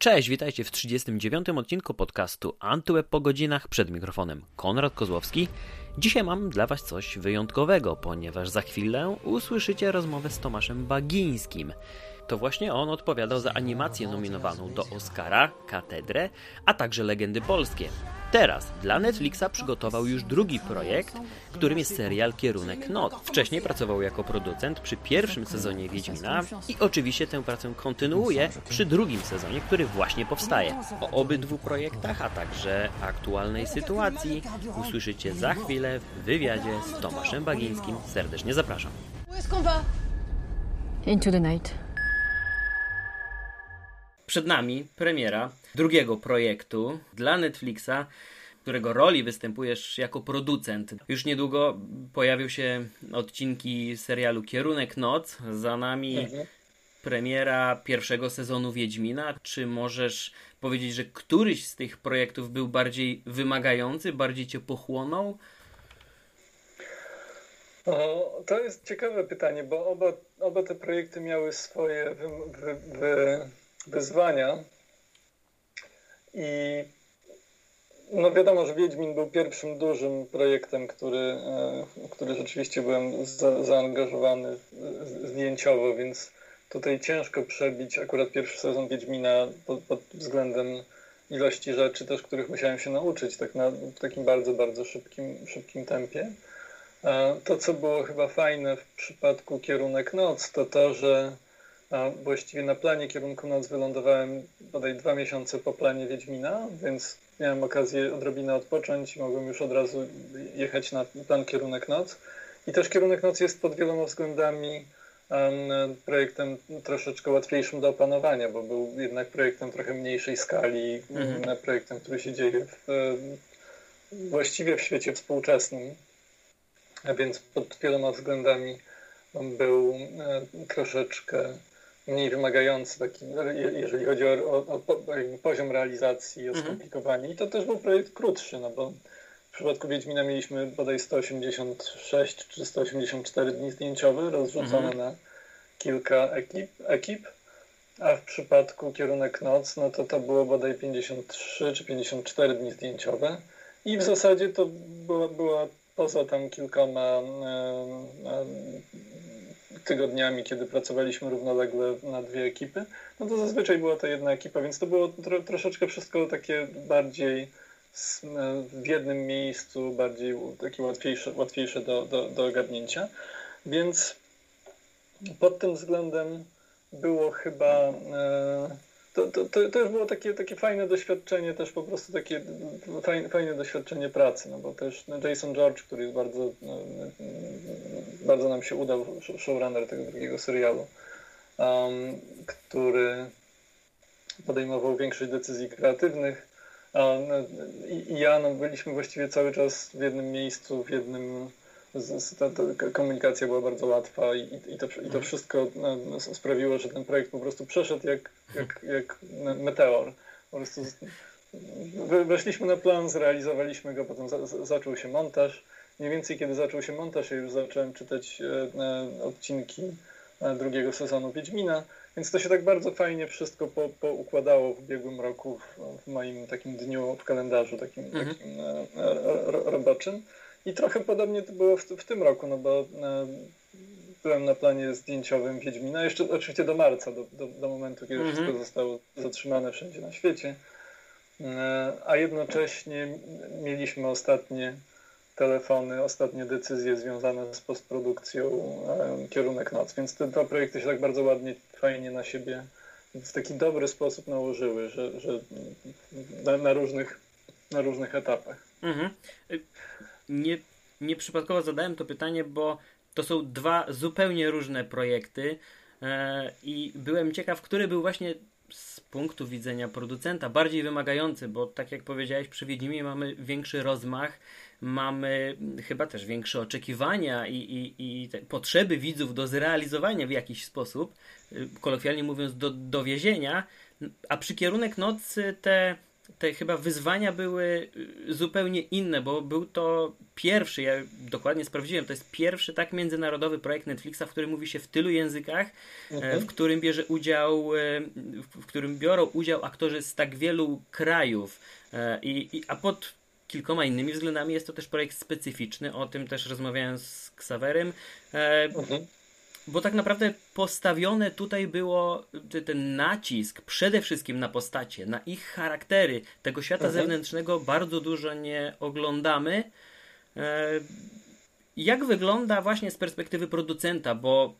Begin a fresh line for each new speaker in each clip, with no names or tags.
Cześć, witajcie w 39. odcinku podcastu Antyweb po godzinach. Przed mikrofonem Konrad Kozłowski. Dzisiaj mam dla Was coś wyjątkowego, ponieważ za chwilę usłyszycie rozmowę z Tomaszem Bagińskim. To właśnie on odpowiadał za animację nominowaną do Oscara, Katedrę, a także Legendy Polskie. Teraz dla Netflixa przygotował już drugi projekt, którym jest serial Kierunek Noc. Wcześniej pracował jako producent przy pierwszym sezonie Wiedźmina i oczywiście tę pracę kontynuuje przy drugim sezonie, który właśnie powstaje. O obydwu projektach, a także aktualnej sytuacji usłyszycie za chwilę w wywiadzie z Tomaszem Bagińskim. Serdecznie zapraszam.
Into the night.
Przed nami premiera drugiego projektu dla Netflixa, którego roli występujesz jako producent. Już niedługo pojawią się odcinki serialu Kierunek Noc. Za nami mhm. premiera pierwszego sezonu Wiedźmina. Czy możesz powiedzieć, że któryś z tych projektów był bardziej wymagający, bardziej cię pochłonął?
O, to jest ciekawe pytanie, bo oba, oba te projekty miały swoje wy, wy, wy, wyzwania. I no wiadomo, że Wiedźmin był pierwszym dużym projektem, który, e, w który rzeczywiście byłem za, zaangażowany zdjęciowo, więc tutaj ciężko przebić akurat pierwszy sezon Wiedźmina pod, pod względem ilości rzeczy też, których musiałem się nauczyć tak na, w takim bardzo, bardzo szybkim, szybkim tempie. E, to, co było chyba fajne w przypadku Kierunek Noc, to to, że a właściwie na planie kierunku noc wylądowałem bodaj dwa miesiące po planie Wiedźmina, więc miałem okazję odrobinę odpocząć i mogłem już od razu jechać na plan kierunek noc. I też kierunek noc jest pod wieloma względami projektem troszeczkę łatwiejszym do opanowania, bo był jednak projektem trochę mniejszej skali, mhm. projektem, który się dzieje w, właściwie w świecie współczesnym, a więc pod wieloma względami był troszeczkę mniej wymagający, taki, jeżeli chodzi o, o, o poziom realizacji, o mhm. skomplikowanie. I to też był projekt krótszy, no bo w przypadku Wiedźmina mieliśmy bodaj 186 czy 184 dni zdjęciowe rozrzucone mhm. na kilka ekip, ekip, a w przypadku Kierunek Noc, no to to było bodaj 53 czy 54 dni zdjęciowe. I w zasadzie to była, była poza tam kilkoma e, e, tygodniami, kiedy pracowaliśmy równolegle na dwie ekipy, no to zazwyczaj była to jedna ekipa, więc to było tro, troszeczkę wszystko takie bardziej w jednym miejscu, bardziej takie łatwiejsze, łatwiejsze do, do, do ogarnięcia. Więc pod tym względem było chyba e, to, to, to, już było takie, takie fajne doświadczenie, też po prostu takie fajne, fajne doświadczenie pracy, no bo też no Jason George, który jest bardzo, no, bardzo nam się udał, showrunner tego drugiego serialu, um, który podejmował większość decyzji kreatywnych, i, i ja no, byliśmy właściwie cały czas w jednym miejscu, w jednym ta, ta komunikacja była bardzo łatwa i, i, to, i to mhm. wszystko no, sprawiło, że ten projekt po prostu przeszedł jak, jak, jak meteor. Po prostu weszliśmy na plan, zrealizowaliśmy go, potem za, zaczął się montaż. Mniej więcej kiedy zaczął się montaż, ja już zacząłem czytać e, odcinki e, drugiego sezonu Wiedźmina, więc to się tak bardzo fajnie wszystko po, poukładało w ubiegłym roku, w, w moim takim dniu w kalendarzu takim, mhm. takim e, roboczym. I trochę podobnie to było w, w tym roku, no bo byłem na planie zdjęciowym Wiedźmina, jeszcze oczywiście do marca, do, do, do momentu, kiedy mhm. wszystko zostało zatrzymane wszędzie na świecie. E, a jednocześnie mieliśmy ostatnie telefony, ostatnie decyzje związane z postprodukcją Kierunek Noc, więc te dwa projekty się tak bardzo ładnie, fajnie na siebie w taki dobry sposób nałożyły, że, że na, na różnych, na różnych etapach. Mhm
nie, nieprzypadkowo zadałem to pytanie, bo to są dwa zupełnie różne projekty e, i byłem ciekaw, który był właśnie z punktu widzenia producenta bardziej wymagający, bo tak jak powiedziałeś, przy Wiedźmie mamy większy rozmach, mamy chyba też większe oczekiwania i, i, i potrzeby widzów do zrealizowania w jakiś sposób, kolokwialnie mówiąc do dowiezienia, a przy kierunek nocy te te chyba wyzwania były y, zupełnie inne, bo był to pierwszy, ja dokładnie sprawdziłem, to jest pierwszy tak międzynarodowy projekt Netflixa, w którym mówi się w tylu językach, e, mhm. w którym bierze udział, e, w którym biorą udział aktorzy z tak wielu krajów. E, I, i, a pod kilkoma innymi względami jest to też projekt specyficzny, o tym też rozmawiałem z Ksawerym. Mhm bo tak naprawdę postawione tutaj było ten nacisk przede wszystkim na postacie, na ich charaktery. Tego świata mhm. zewnętrznego bardzo dużo nie oglądamy. E, jak wygląda właśnie z perspektywy producenta, bo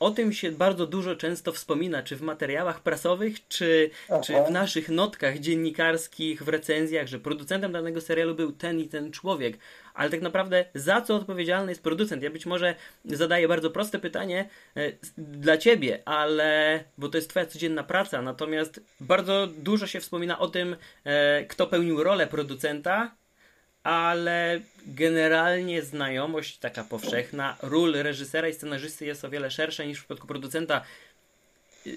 o tym się bardzo dużo często wspomina, czy w materiałach prasowych, czy, czy w naszych notkach dziennikarskich, w recenzjach, że producentem danego serialu był ten i ten człowiek. Ale tak naprawdę za co odpowiedzialny jest producent? Ja być może zadaję bardzo proste pytanie e, dla ciebie, ale bo to jest twoja codzienna praca, natomiast bardzo dużo się wspomina o tym, e, kto pełnił rolę producenta, ale generalnie znajomość taka powszechna ról reżysera i scenarzysty jest o wiele szersza niż w przypadku producenta.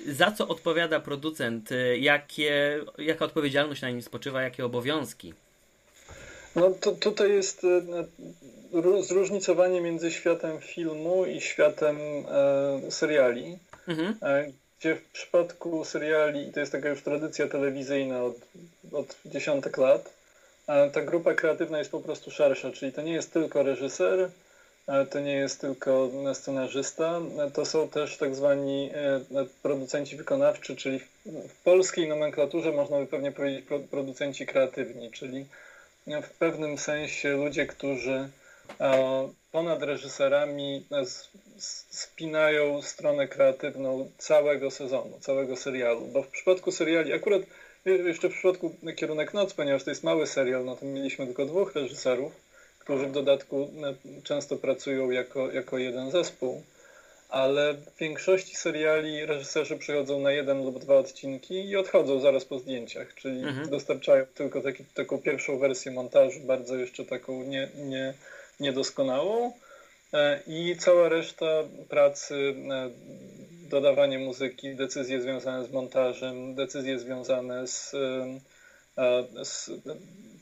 Za co odpowiada producent? Jakie, jaka odpowiedzialność na nim spoczywa? Jakie obowiązki?
No to tutaj jest e, zróżnicowanie między światem filmu i światem e, seriali. Mhm. E, gdzie w przypadku seriali, to jest taka już tradycja telewizyjna od, od dziesiątek lat, ta grupa kreatywna jest po prostu szersza, czyli to nie jest tylko reżyser, to nie jest tylko scenarzysta, to są też tak zwani e, producenci wykonawczy, czyli w polskiej nomenklaturze można by pewnie powiedzieć producenci kreatywni, czyli w pewnym sensie ludzie, którzy ponad reżyserami spinają stronę kreatywną całego sezonu, całego serialu, bo w przypadku seriali akurat jeszcze w przypadku Kierunek Noc, ponieważ to jest mały serial, no to mieliśmy tylko dwóch reżyserów, którzy w dodatku no, często pracują jako, jako jeden zespół, ale w większości seriali reżyserzy przychodzą na jeden lub dwa odcinki i odchodzą zaraz po zdjęciach, czyli mhm. dostarczają tylko taki, taką pierwszą wersję montażu, bardzo jeszcze taką nie, nie, niedoskonałą e, i cała reszta pracy e, dodawanie muzyki, decyzje związane z montażem, decyzje związane z, z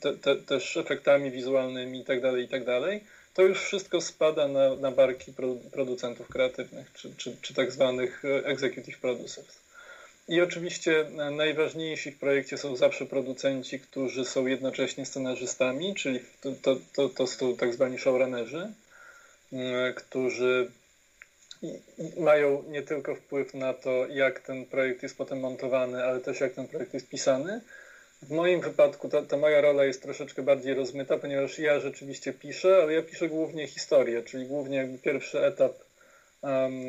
te, te, też efektami wizualnymi itd., tak itd., tak to już wszystko spada na, na barki producentów kreatywnych, czy, czy, czy tak zwanych e, executive producers. I oczywiście najważniejsi w projekcie są zawsze producenci, którzy są jednocześnie scenarzystami, czyli to, to, to, to są tak zwani showrunnerzy, którzy mają nie tylko wpływ na to, jak ten projekt jest potem montowany, ale też jak ten projekt jest pisany. W moim wypadku ta, ta moja rola jest troszeczkę bardziej rozmyta, ponieważ ja rzeczywiście piszę, ale ja piszę głównie historię, czyli głównie jakby pierwszy etap um,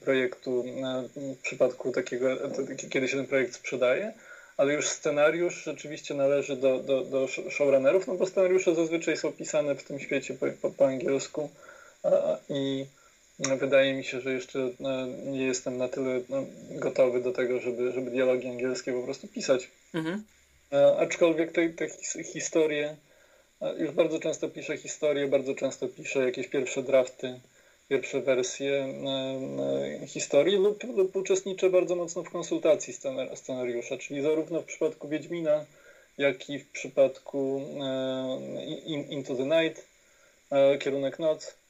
projektu w przypadku takiego, kiedy się ten projekt sprzedaje, ale już scenariusz rzeczywiście należy do, do, do showrunnerów, no bo scenariusze zazwyczaj są pisane w tym świecie po, po, po angielsku i Wydaje mi się, że jeszcze no, nie jestem na tyle no, gotowy do tego, żeby, żeby dialogi angielskie po prostu pisać. Mhm. E, aczkolwiek te, te historie, e, już bardzo często piszę historie, bardzo często piszę jakieś pierwsze drafty, pierwsze wersje e, historii lub, lub uczestniczę bardzo mocno w konsultacji scenariusza, czyli zarówno w przypadku Wiedźmina, jak i w przypadku Into the Night, Kierunek Noc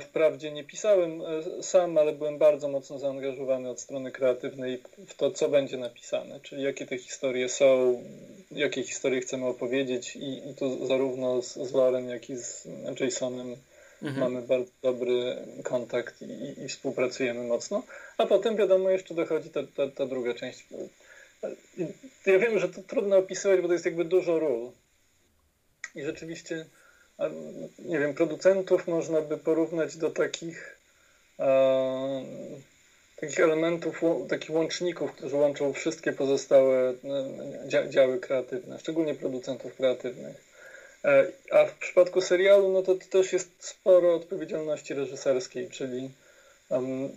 Wprawdzie nie pisałem e, sam, ale byłem bardzo mocno zaangażowany od strony kreatywnej w to, co będzie napisane, czyli jakie te historie są, jakie historie chcemy opowiedzieć i, i tu zarówno z, z Lorem, jak i z Jasonem mhm. mamy bardzo dobry kontakt i, i, współpracujemy mocno. A potem wiadomo, jeszcze dochodzi ta, ta, ta druga część. Ja wiem, że to trudno opisywać, bo to jest jakby dużo ról. I rzeczywiście nie wiem, producentów można by porównać do takich e, takich elementów, takich łączników, którzy łączą wszystkie pozostałe e, działy kreatywne, szczególnie producentów kreatywnych. E, a w przypadku serialu, no to, to też jest sporo odpowiedzialności reżyserskiej, czyli um,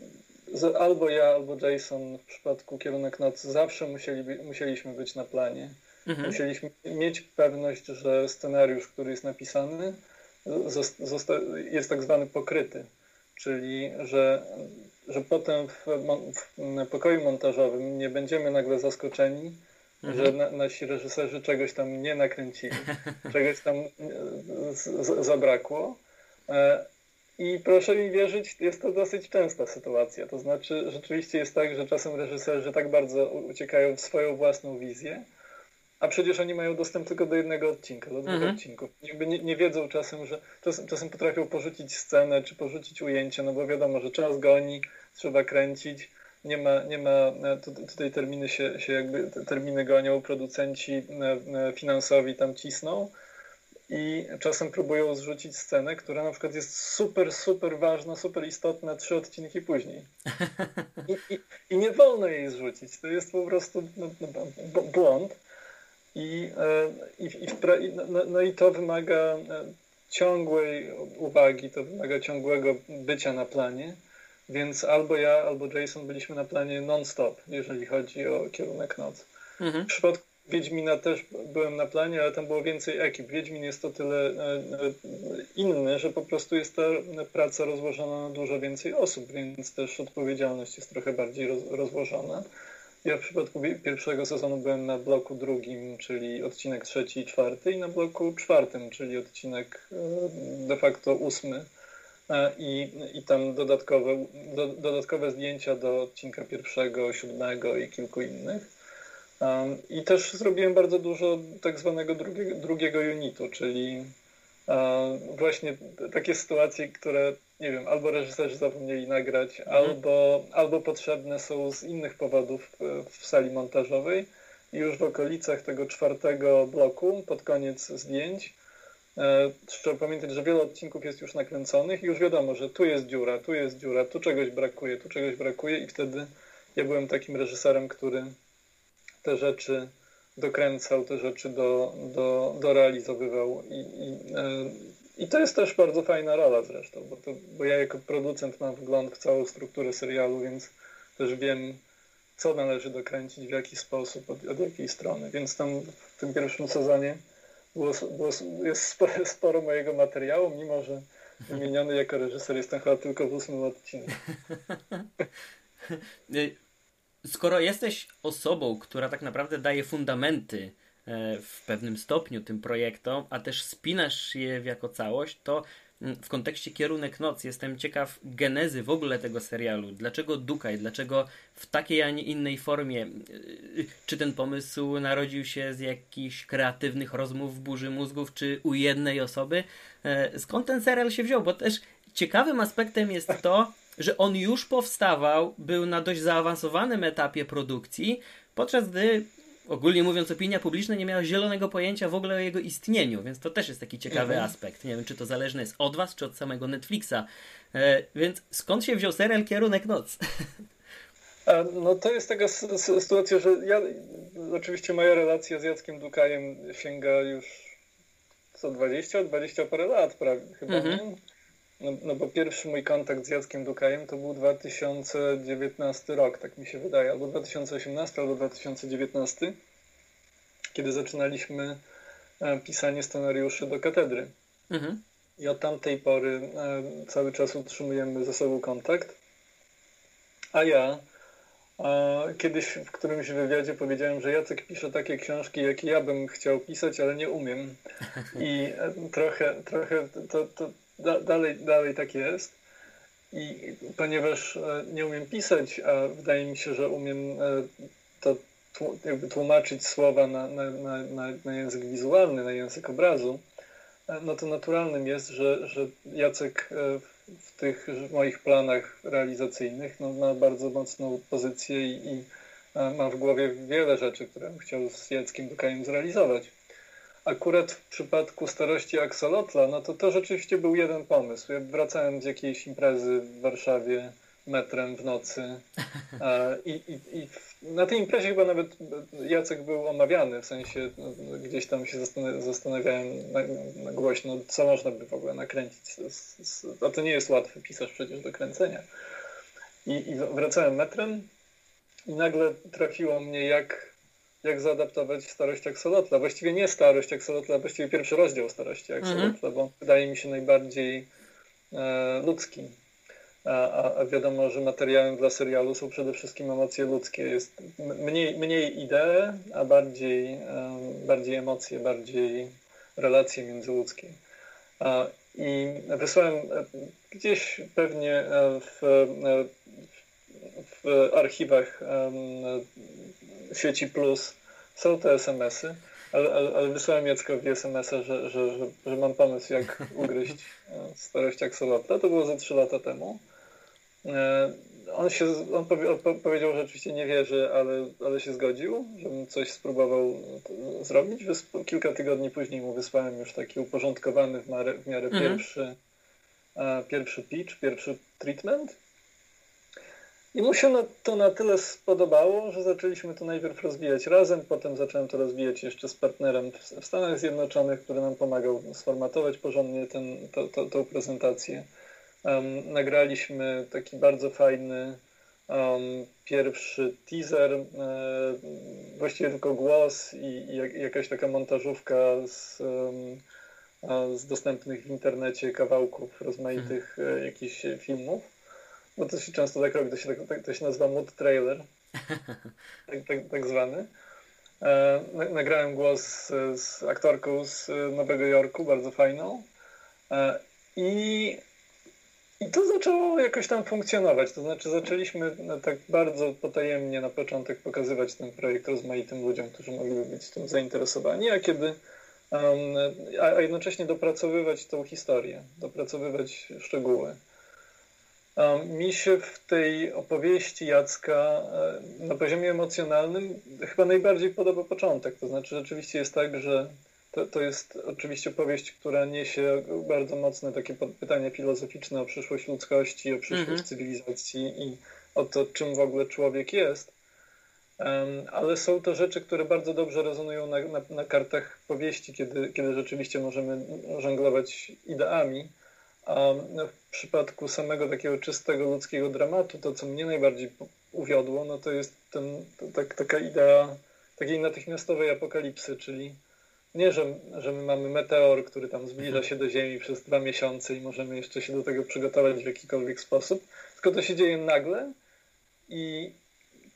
albo ja, albo Jason w przypadku Kierunek Noc zawsze musieli, musieliśmy być na planie. Mhm. Musieliśmy mieć pewność, że scenariusz, który jest napisany, jest tak zwany pokryty, czyli że, że potem w, w pokoju montażowym nie będziemy nagle zaskoczeni, mhm. że na, nasi reżyserzy czegoś tam nie nakręcili, czegoś tam z, z, zabrakło. E, I proszę mi wierzyć, jest to dosyć częsta sytuacja. To znaczy, rzeczywiście jest tak, że czasem reżyserzy tak bardzo uciekają w swoją własną wizję, a przecież oni mają dostęp tylko do jednego odcinka, do dwóch mhm. odcinków. Jakby nie, nie, wiedzą czasem, że czasem, czasem potrafią porzucić scenę czy porzucić ujęcie, no bo wiadomo, że czas goni, trzeba kręcić. Nie ma, nie ma e, tutaj terminy się, się jakby terminy gonią, producenci e, e, finansowi tam cisną i czasem próbują zrzucić scenę, która na przykład jest super, super ważna, super istotna trzy odcinki później. I, i, i nie wolno jej zrzucić. To jest po prostu no, no, błąd. I, e, i, i no, no, no i to wymaga e, ciągłej uwagi, to wymaga ciągłego bycia na planie. Więc albo ja, albo Jason byliśmy na planie non-stop, jeżeli chodzi o kierunek noc. Mhm. W przypadku Wiedźmina też byłem na planie, ale tam było więcej ekip. Wiedźmin jest to tyle e, inny, że po prostu jest ta praca rozłożona na dużo więcej osób, więc też odpowiedzialność jest trochę bardziej rozłożona. Ja w przypadku pierwszego sezonu byłem na bloku drugim, czyli odcinek trzeci i czwarty, i na bloku czwartym, czyli odcinek e, de facto ósmy. E, I, i tam dodatkowe, do, dodatkowe zdjęcia do odcinka pierwszego, siódmego i kilku innych. Um, I też zrobiłem bardzo dużo tak zwanego drugiego, drugiego unitu, czyli właśnie takie sytuacje, które nie wiem, albo reżyserzy zapomnieli nagrać, mhm. albo, albo potrzebne są z innych powodów w sali montażowej. I już w okolicach tego czwartego bloku, pod koniec zdjęć, e, trzeba pamiętać, że wiele odcinków jest już nakręconych i już wiadomo, że tu jest dziura, tu jest dziura, tu czegoś brakuje, tu czegoś brakuje i wtedy ja byłem takim reżyserem, który te rzeczy dokręcał, te rzeczy do, do, dorealizowywał i, i e, i to jest też bardzo fajna rola zresztą, bo, to, bo ja jako producent mam wgląd w całą strukturę serialu, więc też wiem, co należy dokręcić, w jaki sposób, od, od jakiej strony. Więc tam w tym pierwszym sezonie było, było, jest sporo, sporo mojego materiału, mimo że wymieniony jako reżyser jestem chyba tylko w ósmym odcinku.
Skoro jesteś osobą, która tak naprawdę daje fundamenty E, w pewnym stopniu tym projektom, a też spinasz je jako całość, to mm, w kontekście kierunek noc jestem ciekaw genezy w ogóle tego serialu. Dlaczego Dukaj? Dlaczego w takiej, a nie innej formie? E, czy ten pomysł narodził się z jakichś kreatywnych rozmów w burzy mózgów, czy u jednej osoby? E, skąd ten serial się wziął? Bo też ciekawym aspektem jest to, że on już powstawał, był na dość zaawansowanym etapie produkcji, podczas gdy ogólnie mówiąc, opinia publiczna nie miała zielonego pojęcia w ogóle o jego istnieniu, więc to też jest taki ciekawy mhm. aspekt. Nie wiem, czy to zależne jest od was, czy od samego Netflixa. E, więc skąd się wziął serial Kierunek Noc?
No to jest taka sytuacja, że ja, oczywiście moja relacja z Jackiem Dukajem sięga już co 20, 20 parę lat prawie chyba. Mhm. No, no bo pierwszy mój kontakt z Jackiem Dukajem to był 2019 rok, tak mi się wydaje, albo 2018, albo 2019, kiedy zaczynaliśmy e, pisanie scenariuszy do katedry. Mhm. I od tamtej pory e, cały czas utrzymujemy ze sobą kontakt. A ja kiedyś w którymś wywiadzie powiedziałem, że Jacek pisze takie książki, jakie ja bym chciał pisać, ale nie umiem. I e, trochę, trochę to, to da, dalej, dalej tak jest. I ponieważ e, nie umiem pisać, a wydaje mi się, że umiem e, to jakby tłumaczyć słowa na, na, na, na język wizualny, na język obrazu, e, no to naturalnym jest, że, że Jacek w tych moich planach realizacyjnych no, ma bardzo mocną pozycję i, i ma w głowie wiele rzeczy, które chciał z Jackiem Dukajem zrealizować. Akurat w przypadku starości Axolotla, no to to rzeczywiście był jeden pomysł. Ja wracałem z jakiejś imprezy w Warszawie metrem w nocy i, i, i na tej imprezie chyba nawet Jacek był omawiany, w sensie no, gdzieś tam się zastanawiałem na, na głośno, co można by w ogóle nakręcić. A to nie jest łatwy pisarz przecież do kręcenia. I, i wracałem metrem i nagle trafiło mnie, jak jak zaadaptować starość aksolotla. Właściwie nie starość aksolotla, a właściwie pierwszy rozdział starości aksolotla, mhm. bo wydaje mi się najbardziej e, ludzki. a, a wiadomo, że materiałem dla serialu są przede wszystkim emocje ludzkie. Jest mniej, mniej idee, a bardziej, bardziej emocje, bardziej relacje międzyludzkie. I wysłałem e, gdzieś pewnie e, w, e, w archiwach sieci Plus są te SMS-y, ale, ale, ale wysłałem Jackowi SMS-a, że, że, że, że, mam pomysł, jak ugryźć starość aksolotla. To było ze 3 lata temu. On, się, on powie, powiedział, że oczywiście nie wierzy, ale, ale się zgodził, żebym coś spróbował zrobić. Wysp kilka tygodni później mu wysłałem już taki uporządkowany w miarę, w miarę mhm. pierwszy, e, pierwszy pitch, pierwszy treatment. I mu się to na tyle spodobało, że zaczęliśmy to najpierw rozwijać razem, potem zacząłem to rozwijać jeszcze z partnerem w Stanach Zjednoczonych, który nam pomagał sformatować porządnie ten, to, to, tą prezentację. Um, nagraliśmy taki bardzo fajny um, pierwszy teaser, e, właściwie tylko głos i, i, jakaś taka montażówka z, um, z dostępnych w internecie kawałków rozmaitych hmm. jakichś filmów. Bo to się często tak robi, to się, tak, to się nazywa mood trailer, tak, tak, tak zwany. E, nagrałem głos z, z aktorką z Nowego Jorku, bardzo fajną. E, I i to zaczęło jakoś tam funkcjonować. To znaczy, zaczęliśmy no, tak bardzo potajemnie na początek pokazywać ten projekt rozmaitym ludziom, którzy mogliby być tym zainteresowani, a kiedy um, a jednocześnie dopracowywać tą historię, dopracowywać szczegóły. Mi się w tej opowieści Jacka e, na poziomie emocjonalnym chyba najbardziej podoba początek. To znaczy, rzeczywiście jest tak, że to, to jest oczywiście powieść, która niesie bardzo mocne takie pytania filozoficzne o przyszłość ludzkości, o przyszłość mhm. cywilizacji i o to, czym w ogóle człowiek jest. Ale są to rzeczy, które bardzo dobrze rezonują na, na, na, kartach powieści, kiedy, kiedy rzeczywiście możemy żonglować ideami. A w przypadku samego takiego czystego ludzkiego dramatu, to co mnie najbardziej uwiodło, no to jest ten, tak, taka idea takiej natychmiastowej apokalipsy, czyli nie, że, że my mamy meteor, który tam zbliża się do Ziemi przez dwa miesiące i możemy jeszcze się do tego przygotować w jakikolwiek sposób, tylko to się dzieje nagle i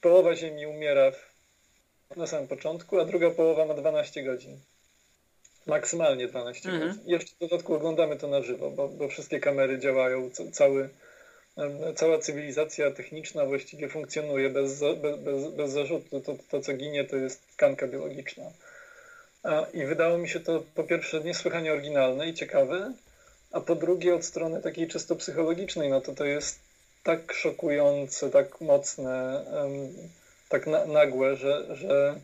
połowa Ziemi umiera w, na samym początku, a druga połowa ma 12 godzin. Maksymalnie 12 mhm. godzin. Jeszcze w dodatku oglądamy to na żywo, bo, bo wszystkie kamery działają, cały, cała cywilizacja techniczna właściwie funkcjonuje bez, bez, bez, bez zarzutu. To, to, co ginie, to jest tkanka biologiczna. I wydało mi się to po pierwsze niesłychanie oryginalne i ciekawe, a po drugie od strony takiej czysto psychologicznej, no to to jest tak szokujące, tak mocne, tak nagłe, że, że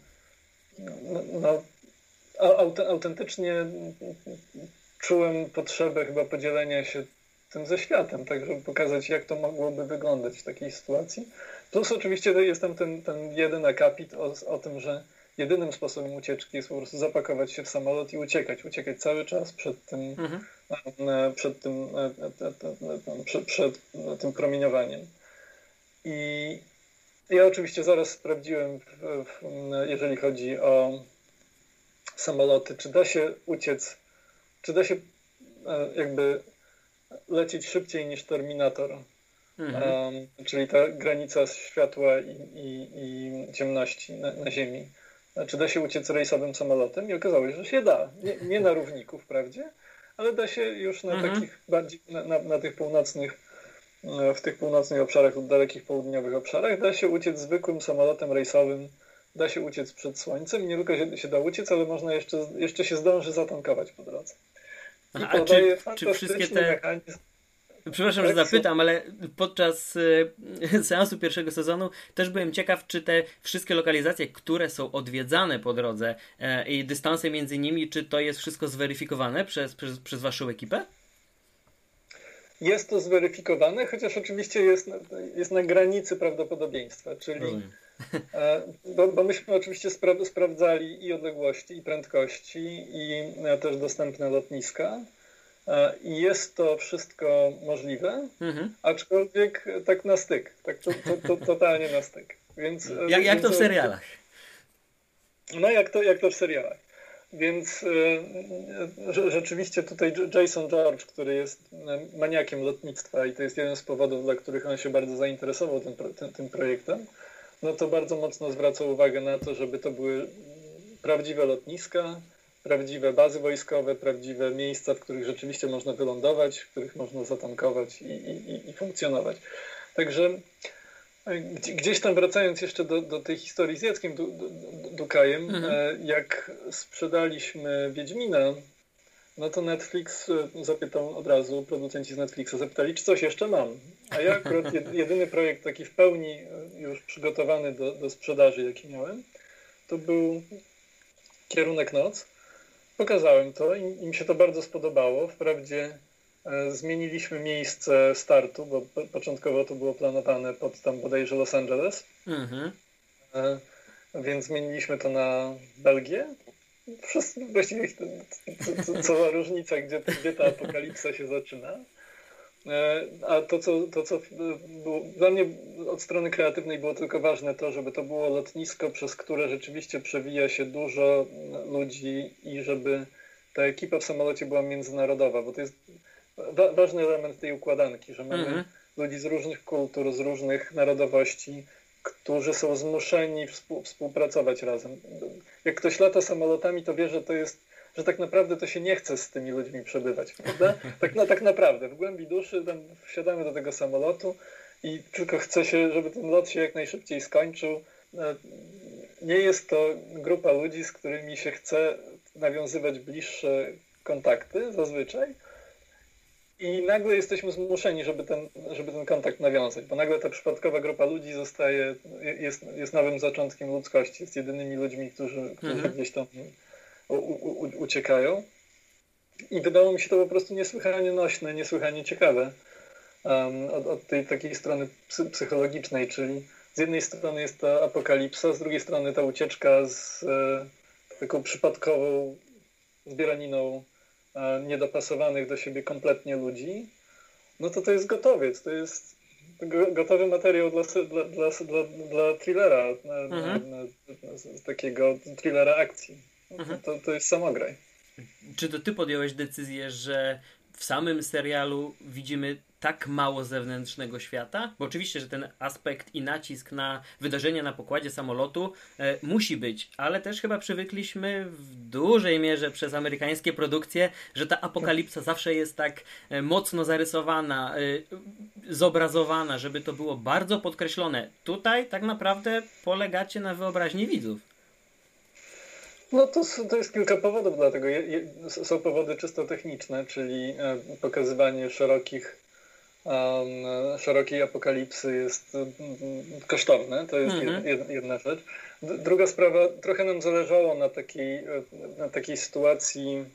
no, no autentycznie czułem potrzebę chyba podzielenia się tym ze światem, tak żeby pokazać, jak to mogłoby wyglądać w takiej sytuacji. Plus oczywiście jest tam ten, ten jeden akapit o, o tym, że jedynym sposobem ucieczki jest po prostu zapakować się w samolot i uciekać. Uciekać cały czas przed tym, mhm. E, przed, tym e, e, przed, przed tym promieniowaniem. I ja oczywiście zaraz sprawdziłem, jeżeli chodzi o samoloty, czy da się uciec, czy da się jakby lecieć szybciej niż Terminator. Mhm. Um, czyli ta granica światła i, i, i ciemności na, na Ziemi. Czy da się uciec rejsowym samolotem? I okazało się, że się da. Nie, nie na równiku wprawdzie, ale da się już na mhm. takich bardziej, na, na, na, tych północnych, e, w tych północnych obszarach lub dalekich południowych obszarach, da się uciec zwykłym samolotem rejsowym, da się uciec przed słońcem. Nie tylko się, się da uciec, ale można jeszcze, jeszcze się zdąży zatankować po drodze.
I Aha, czy, czy wszystkie te... Mechanizm Przepraszam, że zapytam, ale podczas y, seansu pierwszego sezonu też byłem ciekaw, czy te wszystkie lokalizacje, które są odwiedzane po drodze e, i dystanse między nimi, czy to jest wszystko zweryfikowane przez, przez, przez Waszą ekipę?
Jest to zweryfikowane, chociaż oczywiście jest, jest na granicy prawdopodobieństwa, czyli e, bo, bo, myśmy oczywiście spra sprawdzali i odległości, i prędkości, i e, też dostępne lotniska. E, I jest to wszystko możliwe, mhm. aczkolwiek tak na styk, tak to, to, to totalnie na styk. Więc,
jak, jak to w serialach?
No jak to, jak to w serialach. Więc y, rzeczywiście tutaj Jason George, który jest maniakiem lotnictwa i to jest jeden z powodów, dla których on się bardzo zainteresował tym, tym, tym projektem, no to bardzo mocno zwraca uwagę na to, żeby to były prawdziwe lotniska, prawdziwe bazy wojskowe, prawdziwe miejsca, w których rzeczywiście można wylądować, w których można zatankować i, i, i funkcjonować. Także e, gdzieś tam wracając jeszcze do, do tej historii z Jackiem Dukajem, mhm. E, jak sprzedaliśmy Wiedźmina, no to Netflix e, zapytał od razu, producenci z Netflixa zapytali, czy coś jeszcze mam. A ja akurat jedyny projekt taki w pełni już przygotowany do, do sprzedaży, jaki miałem, to był Kierunek Noc. Pokazałem to i mi się to bardzo spodobało. Wprawdzie e, zmieniliśmy miejsce startu, bo początkowo to było planowane pod tam bodajże Los Angeles. Mhm. Więc zmieniliśmy to na Belgię. Wszyscy, właściwie co różnica, gdzie, gdzie ta apokalipsa się zaczyna. E, a to, co, to, co było, dla mnie od strony kreatywnej było tylko ważne to, żeby to było lotnisko, przez które rzeczywiście przewija się dużo ludzi i żeby ta ekipa w samolocie była międzynarodowa, bo to jest wa ważny element tej układanki, że mamy mhm. ludzi z różnych kultur, z różnych narodowości, którzy są zmuszeni współ, współpracować razem. Jak ktoś lata samolotami, to wie, że to jest że tak naprawdę to się nie chce z tymi ludźmi przebywać, prawda? Tak, no, tak naprawdę, w głębi duszy tam wsiadamy do tego samolotu i tylko chce się, żeby ten lot się jak najszybciej skończył. No, nie jest to grupa ludzi, z którymi się chce nawiązywać bliższe kontakty zazwyczaj. I nagle jesteśmy zmuszeni, żeby ten, żeby ten kontakt nawiązać, bo nagle ta przypadkowa grupa ludzi zostaje, jest, jest nowym zaczątkiem ludzkości, jest jedynymi ludźmi, którzy, którzy mhm. gdzieś tam u, u, uciekają. I wydało mi się to po prostu niesłychanie nośne, niesłychanie ciekawe um, od, od, tej takiej strony psychologicznej, czyli z jednej strony jest ta apokalipsa, z drugiej strony ta ucieczka z e, taką przypadkową zbieraniną niedopasowanych do siebie kompletnie ludzi, no to to jest gotowiec, to jest gotowy materiał dla, dla, dla, dla, dla thrillera, mhm. na, na, na, takiego thrillera akcji. Mhm. To, to jest samograj.
Czy to ty podjąłeś decyzję, że w samym serialu widzimy tak mało zewnętrznego świata? Bo oczywiście, że ten aspekt i nacisk na wydarzenia na pokładzie samolotu e, musi być, ale też chyba przywykliśmy w dużej mierze przez amerykańskie produkcje, że ta apokalipsa zawsze jest tak e, mocno zarysowana, e, zobrazowana, żeby to było bardzo podkreślone. Tutaj tak naprawdę polegacie na wyobraźni widzów.
No to, to jest kilka powodów dla tego. są powody czysto techniczne, czyli e, pokazywanie szerokich, szerokiej apokalipsy jest kosztowne, to jest mhm. jedna, rzecz. Druga sprawa, trochę nam zależało na takiej, e, na takiej sytuacji,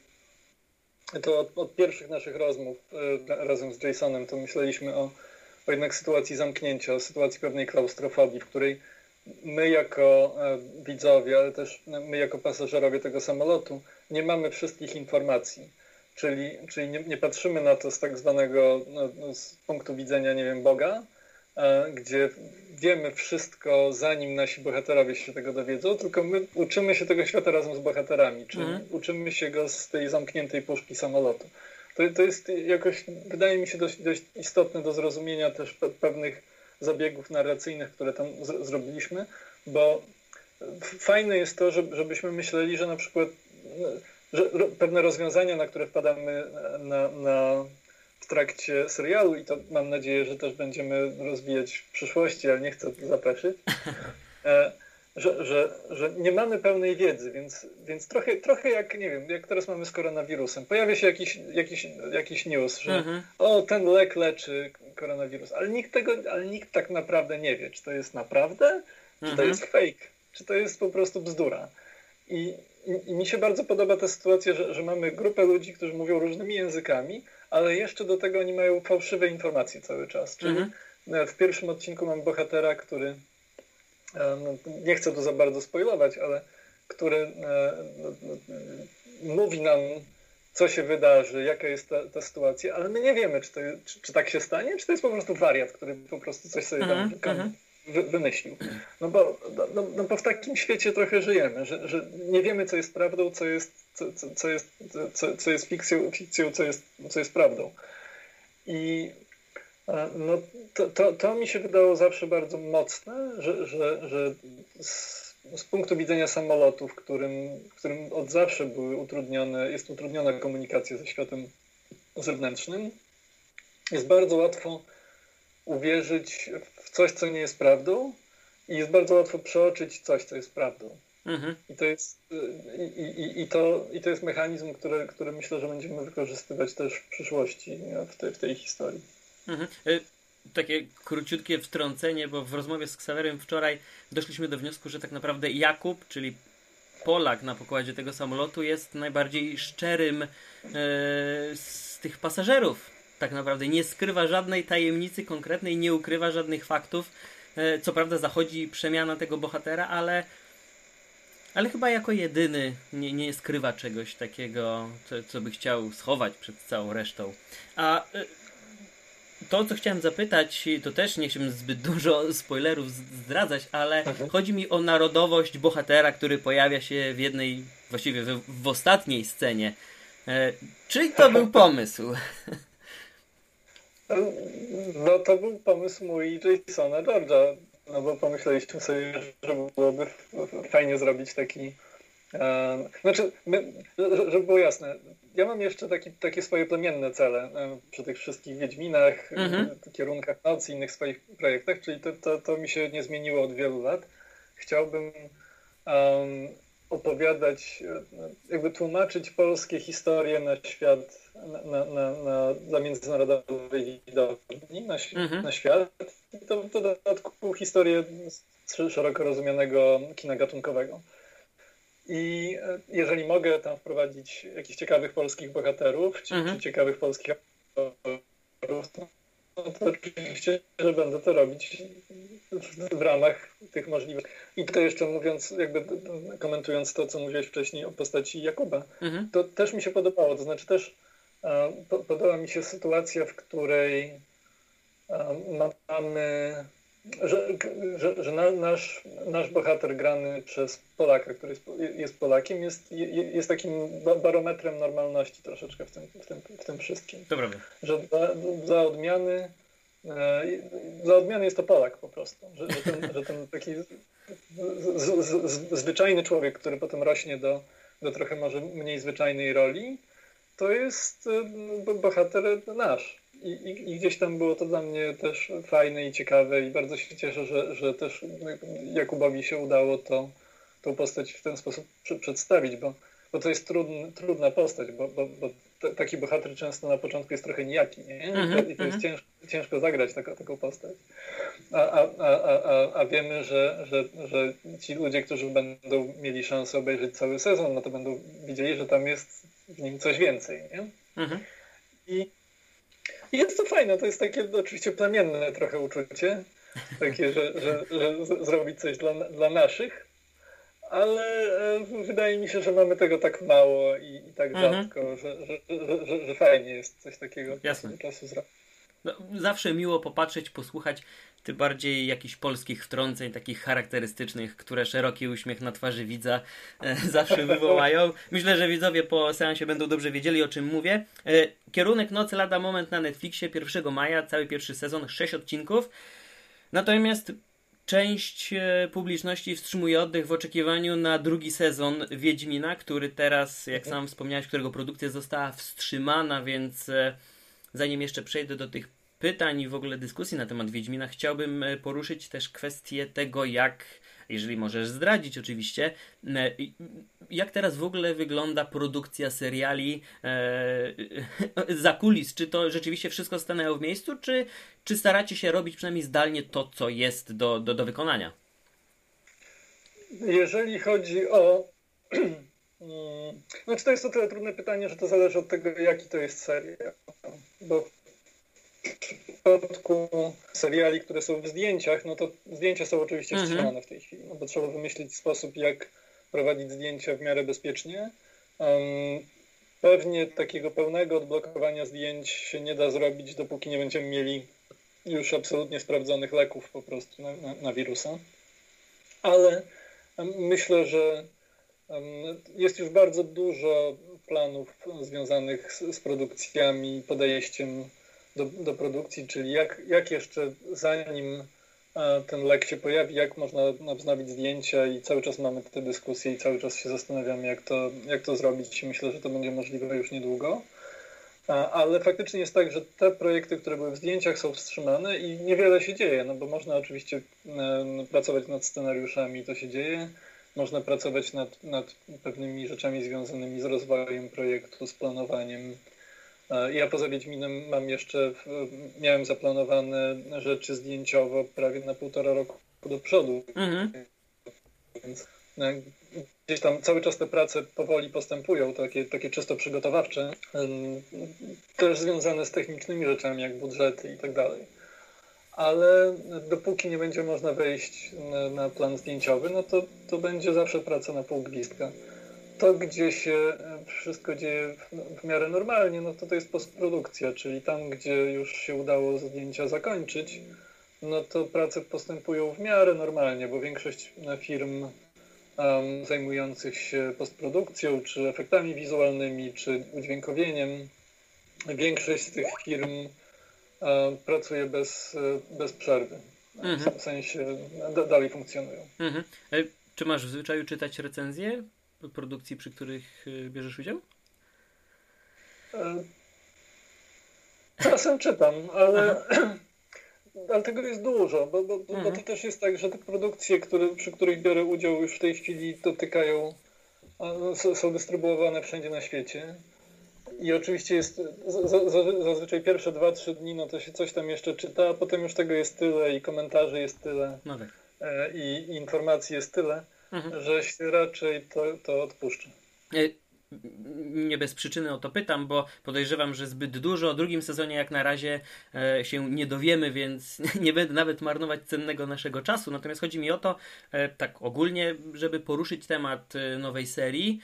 to od, od pierwszych naszych rozmów razem z Jasonem, to myśleliśmy o, o jednak sytuacji zamknięcia, o sytuacji pewnej klaustrofobii, w której my jako e, widzowie, ale też my jako pasażerowie tego samolotu nie mamy wszystkich informacji. Czyli, czyli nie, nie patrzymy na to z tak zwanego, no, no, z punktu widzenia, nie wiem, Boga, e, gdzie wiemy wszystko, zanim nasi bohaterowie się tego dowiedzą, tylko my uczymy się tego świata razem z bohaterami, czyli mhm. uczymy się go z tej zamkniętej puszki samolotu. To, to jest jakoś, wydaje mi się, dość, dość istotne do zrozumienia też pe pewnych zabiegów narracyjnych, które tam zrobiliśmy, bo fajne jest to, żebyśmy myśleli, że na przykład że pewne rozwiązania, na które wpadamy na, na, w trakcie serialu i to mam nadzieję, że też będziemy rozwijać w przyszłości, ale nie chcę zapeszyć, e, że, że, że nie mamy pełnej wiedzy, więc, więc trochę, trochę jak, nie wiem, jak teraz mamy z koronawirusem. Pojawia się jakiś, jakiś, jakiś news, że mhm. o, ten lek leczy koronawirus, ale nikt tego, ale nikt tak naprawdę nie wie, czy to jest naprawdę, czy mhm. to jest fake, czy to jest po prostu bzdura. I, i, I, mi się bardzo podoba ta sytuacja, że, że mamy grupę ludzi, którzy mówią różnymi językami, ale jeszcze do tego oni mają fałszywe informacje cały czas. Czyli mhm. w pierwszym odcinku mam bohatera, który E, no, nie chcę tu za bardzo spoilować, ale który e, no, no, mówi nam, co się wydarzy, jaka jest ta, ta sytuacja, ale my nie wiemy, czy, to, czy, czy, tak się stanie, czy to jest po prostu wariat, który po prostu coś sobie tam mm -hmm. wymyślił. No bo, no, no bo w takim świecie trochę żyjemy, że, że nie wiemy, co jest prawdą, co jest, co, co, co jest, co, co jest fikcją, fikcją co, jest, co jest prawdą. I no, to, to, to mi się wydało zawsze bardzo mocne, że, że, że z, z punktu widzenia samolotu, w którym, w którym od zawsze były utrudnione, jest utrudniona komunikacja ze światem zewnętrznym, jest bardzo łatwo uwierzyć w coś, co nie jest prawdą i jest bardzo łatwo przeoczyć coś, co jest prawdą. Mhm. I, to jest, i, i, i, to, I to jest mechanizm, który, który myślę, że będziemy wykorzystywać też w przyszłości w, te, w tej historii.
Mhm. Takie króciutkie wtrącenie, bo w rozmowie z Ksawerem wczoraj doszliśmy do wniosku, że tak naprawdę Jakub, czyli Polak na pokładzie tego samolotu, jest najbardziej szczerym e, z tych pasażerów. Tak naprawdę nie skrywa żadnej tajemnicy konkretnej, nie ukrywa żadnych faktów. E, co prawda zachodzi przemiana tego bohatera, ale ale chyba jako jedyny nie, nie skrywa czegoś takiego, co, co by chciał schować przed całą resztą. A e, to, co chciałem zapytać, to też nie chciałbym zbyt dużo spoilerów zdradzać, ale mhm. chodzi mi o narodowość bohatera, który pojawia się w jednej, właściwie w, w ostatniej scenie. E, czy to był pomysł?
No to był pomysł mój Jasona George'a, no bo pomyśleliśmy sobie, że byłoby fajnie zrobić taki znaczy, my, żeby było jasne, ja mam jeszcze taki, takie swoje plemienne cele e, przy tych wszystkich Wiedźminach, mhm. kierunkach nocy i innych swoich projektach, czyli to, to, to mi się nie zmieniło od wielu lat. Chciałbym um, opowiadać, e, jakby tłumaczyć polskie historie na świat, na, na, na, dla międzynarodowej widowni, na, mhm. na świat. I to w dodatku historię szeroko rozumianego kina gatunkowego. I e, jeżeli mogę tam wprowadzić jakichś ciekawych polskich bohaterów, czy, mhm. czy ciekawych polskich aktorów, no to oczywiście, że będę to robić w, ramach tych możliwości. I tutaj jeszcze mówiąc, jakby komentując to, co mówiłeś wcześniej o postaci Jakuba, mhm. to też mi się podobało. To znaczy też e, podoba mi się sytuacja, w której e, mamy że, że, że nasz, nasz bohater grany przez Polaka, który jest, Polakiem, jest, jest takim barometrem normalności troszeczkę w tym, w tym, w tym wszystkim.
Dobra.
Że za, za odmiany e, za odmiany jest to Polak po prostu. Że, że, ten, że ten taki z, z, z, zwyczajny człowiek, który potem rośnie do, do trochę może mniej zwyczajnej roli, to jest e, bohater nasz. I, i, I, gdzieś tam było to dla mnie też fajne i ciekawe i bardzo się cieszę, że, że też Jakubowi się udało to, tą postać w ten sposób przedstawić, bo, bo to jest trudny, trudna postać, bo, bo, bo t, taki bohater często na początku jest trochę nijaki nie? I, to, i to jest mhm. ciężko, zagrać taką, taką postać. A, a, a, a, a wiemy, że, że, że ci ludzie, którzy będą mieli szansę obejrzeć cały sezon, no to będą widzieli, że tam jest w nim coś więcej. Nie? Mhm. I jest to fajne, to jest takie oczywiście plemienne trochę uczucie, takie, że, że, że zrobić coś dla, dla naszych, ale e, wydaje mi się, że mamy tego tak mało i, i tak mhm. rzadko, że, że, że, że, fajnie jest coś takiego Jasne. czasu zrobić.
No, zawsze miło popatrzeć, posłuchać tym bardziej jakichś polskich wtrąceń, takich charakterystycznych, które szeroki uśmiech na twarzy widza e, zawsze wywołają. Myślę, że widzowie po seansie będą dobrze wiedzieli, o czym mówię. E, kierunek Nocy lada moment na Netflixie 1 maja, cały pierwszy sezon, 6 odcinków. Natomiast część e, publiczności wstrzymuje oddech w oczekiwaniu na drugi sezon Wiedźmina, który teraz, jak sam wspomniałeś, którego produkcja została wstrzymana, więc e, zanim jeszcze przejdę do tych pytań i w ogóle dyskusji na temat Wiedźmina, chciałbym e, poruszyć też kwestię tego, jak, jeżeli możesz zdradzić oczywiście, e, jak teraz w ogóle wygląda produkcja seriali e, za kulis? Czy to rzeczywiście wszystko stanęło w miejscu, czy, czy staracie się robić przynajmniej zdalnie to, co jest do, do, do wykonania?
Jeżeli chodzi o mm, znaczy to jest o tyle trudne pytanie, że to zależy od tego, jaki to jest serial. Bo przypadku seriali, które są w zdjęciach, no to zdjęcia są oczywiście mhm. wstrzymane w tej chwili, no bo trzeba wymyślić sposób, jak prowadzić zdjęcia w miarę bezpiecznie. Um, pewnie takiego pełnego odblokowania zdjęć się nie da zrobić, dopóki nie będziemy mieli już absolutnie sprawdzonych leków po prostu na, na, na wirusa. Ale myślę, że jest już bardzo dużo planów związanych z, z produkcjami, podejściem do, do produkcji, czyli jak, jak jeszcze zanim ten lek się pojawi, jak można wznowić zdjęcia i cały czas mamy te dyskusje i cały czas się zastanawiamy, jak to, jak to zrobić. Myślę, że to będzie możliwe już niedługo. Ale faktycznie jest tak, że te projekty, które były w zdjęciach są wstrzymane i niewiele się dzieje, no bo można oczywiście e, pracować nad scenariuszami, to się dzieje. Można pracować nad, nad pewnymi rzeczami związanymi z rozwojem projektu, z planowaniem. E, ja poza Wiedźminem mam jeszcze, miałem zaplanowane rzeczy zdjęciowo prawie na półtora roku do przodu. Mhm. Więc e, gdzieś tam cały czas te prace powoli postępują, takie, takie czysto przygotowawcze, też związane z technicznymi rzeczami, jak budżety i tak dalej. Ale dopóki nie będzie można wejść na, na plan zdjęciowy, no to, to będzie zawsze praca na pół gwizdka. To, gdzie się wszystko dzieje w, w miarę normalnie, no to to jest postprodukcja, czyli tam, gdzie już się udało zdjęcia zakończyć, no to prace postępują w miarę normalnie, bo większość firm um, zajmujących się postprodukcją, czy efektami wizualnymi, czy udźwiękowieniem. Większość z tych firm um, pracuje bez, bez przerwy. Mhm. W sensie da, dalej funkcjonują. Mhm.
E, czy masz w zwyczaju czytać recenzje produkcji, przy których e, bierzesz udział?
E, czasem czytam, ale ale tego jest dużo, bo, bo, mhm. bo, to mhm. też jest tak, że te produkcje, które, przy których biorę udział już w tej chwili dotykają, są dystrybuowane wszędzie na świecie. I oczywiście jest zazwyczaj pierwsze 2-3 dni, no to się coś tam jeszcze czyta, a potem już tego jest tyle i komentarzy jest tyle no tak. E, i, i, informacji jest tyle, mhm. że się raczej to, to odpuszcza.
E, nie bez przyczyny o to pytam, bo podejrzewam, że zbyt dużo o drugim sezonie jak na razie e, się nie dowiemy, więc nie będę nawet marnować cennego naszego czasu. Natomiast chodzi mi o to, e, tak ogólnie, żeby poruszyć temat nowej serii.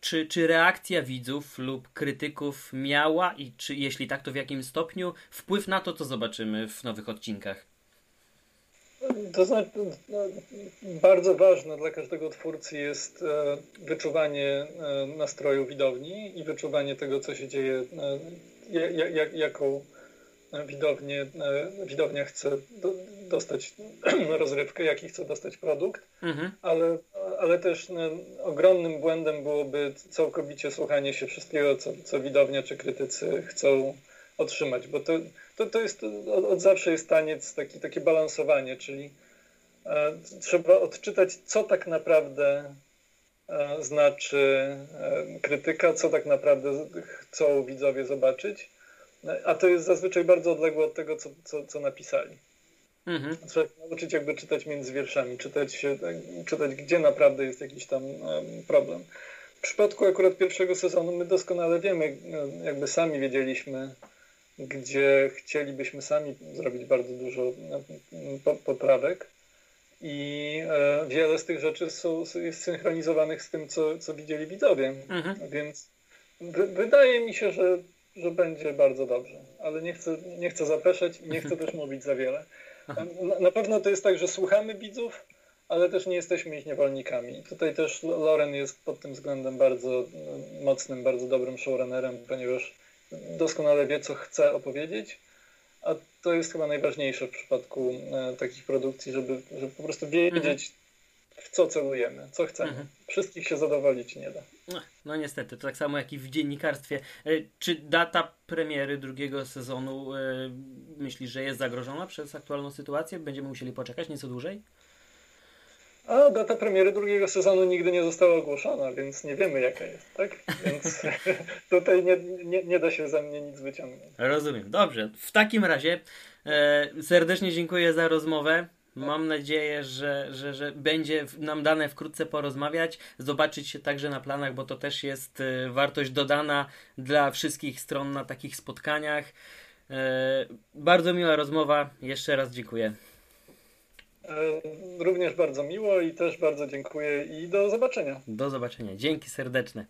Czy, czy reakcja widzów lub krytyków miała i czy jeśli tak, to w jakim stopniu wpływ na to, co zobaczymy w nowych odcinkach?
To znaczy, no, bardzo ważne dla każdego twórcy jest e, wyczuwanie e, nastroju widowni i wyczuwanie tego, co się dzieje, e, jak, jaką widownię, widownia chce dostać rozrywkę, jaki chce dostać produkt, mhm. ale, ale też ogromnym błędem byłoby całkowicie słuchanie się wszystkiego, co, co widownia czy krytycy chcą otrzymać, bo to, to, to jest, od, od zawsze jest taniec, taki, takie balansowanie, czyli e, trzeba odczytać, co tak naprawdę e, znaczy e, krytyka, co tak naprawdę chcą widzowie zobaczyć, a to jest zazwyczaj bardzo odległe od tego, co, co, co napisali. Mhm. Trzeba nauczyć jakby czytać między wierszami, czytać, czytać, gdzie naprawdę jest jakiś tam problem. W przypadku akurat pierwszego sezonu my doskonale wiemy, jakby sami wiedzieliśmy, gdzie chcielibyśmy sami zrobić bardzo dużo e, poprawek i e, wiele z tych rzeczy są, jest synchronizowanych z tym, co, co widzieli widzowie. Mhm. Więc wydaje mi się, że, że będzie bardzo dobrze, ale nie chcę, nie chcę zapeszać i nie chcę też mówić za wiele. Na, na pewno to jest tak, że słuchamy widzów, ale też nie jesteśmy ich niewolnikami. Tutaj też Loren jest pod tym względem bardzo mocnym, bardzo dobrym showrunnerem, ponieważ doskonale wie, co chce opowiedzieć, a to jest chyba najważniejsze w przypadku e, takich produkcji, żeby, żeby po prostu wiedzieć, w co celujemy, co chcemy. Mhm. Wszystkich się zadowolić nie da.
No, no, niestety, to tak samo jak i w dziennikarstwie. E, czy data premiery drugiego sezonu e, myślisz, że jest zagrożona przez aktualną sytuację? Będziemy musieli poczekać nieco dłużej?
A data premiery drugiego sezonu nigdy nie została ogłoszona, więc nie wiemy jaka jest, tak? Więc tutaj nie, nie, nie da się za mnie nic wyciągnąć.
Rozumiem. Dobrze. W takim razie e, serdecznie dziękuję za rozmowę. Mam nadzieję, że, że, że będzie nam dane wkrótce porozmawiać, zobaczyć się także na planach, bo to też jest e, wartość dodana dla wszystkich stron na takich spotkaniach. E, bardzo miła rozmowa. Jeszcze raz dziękuję.
Również bardzo miło i też bardzo dziękuję i do zobaczenia.
Do zobaczenia. Dzięki serdeczne.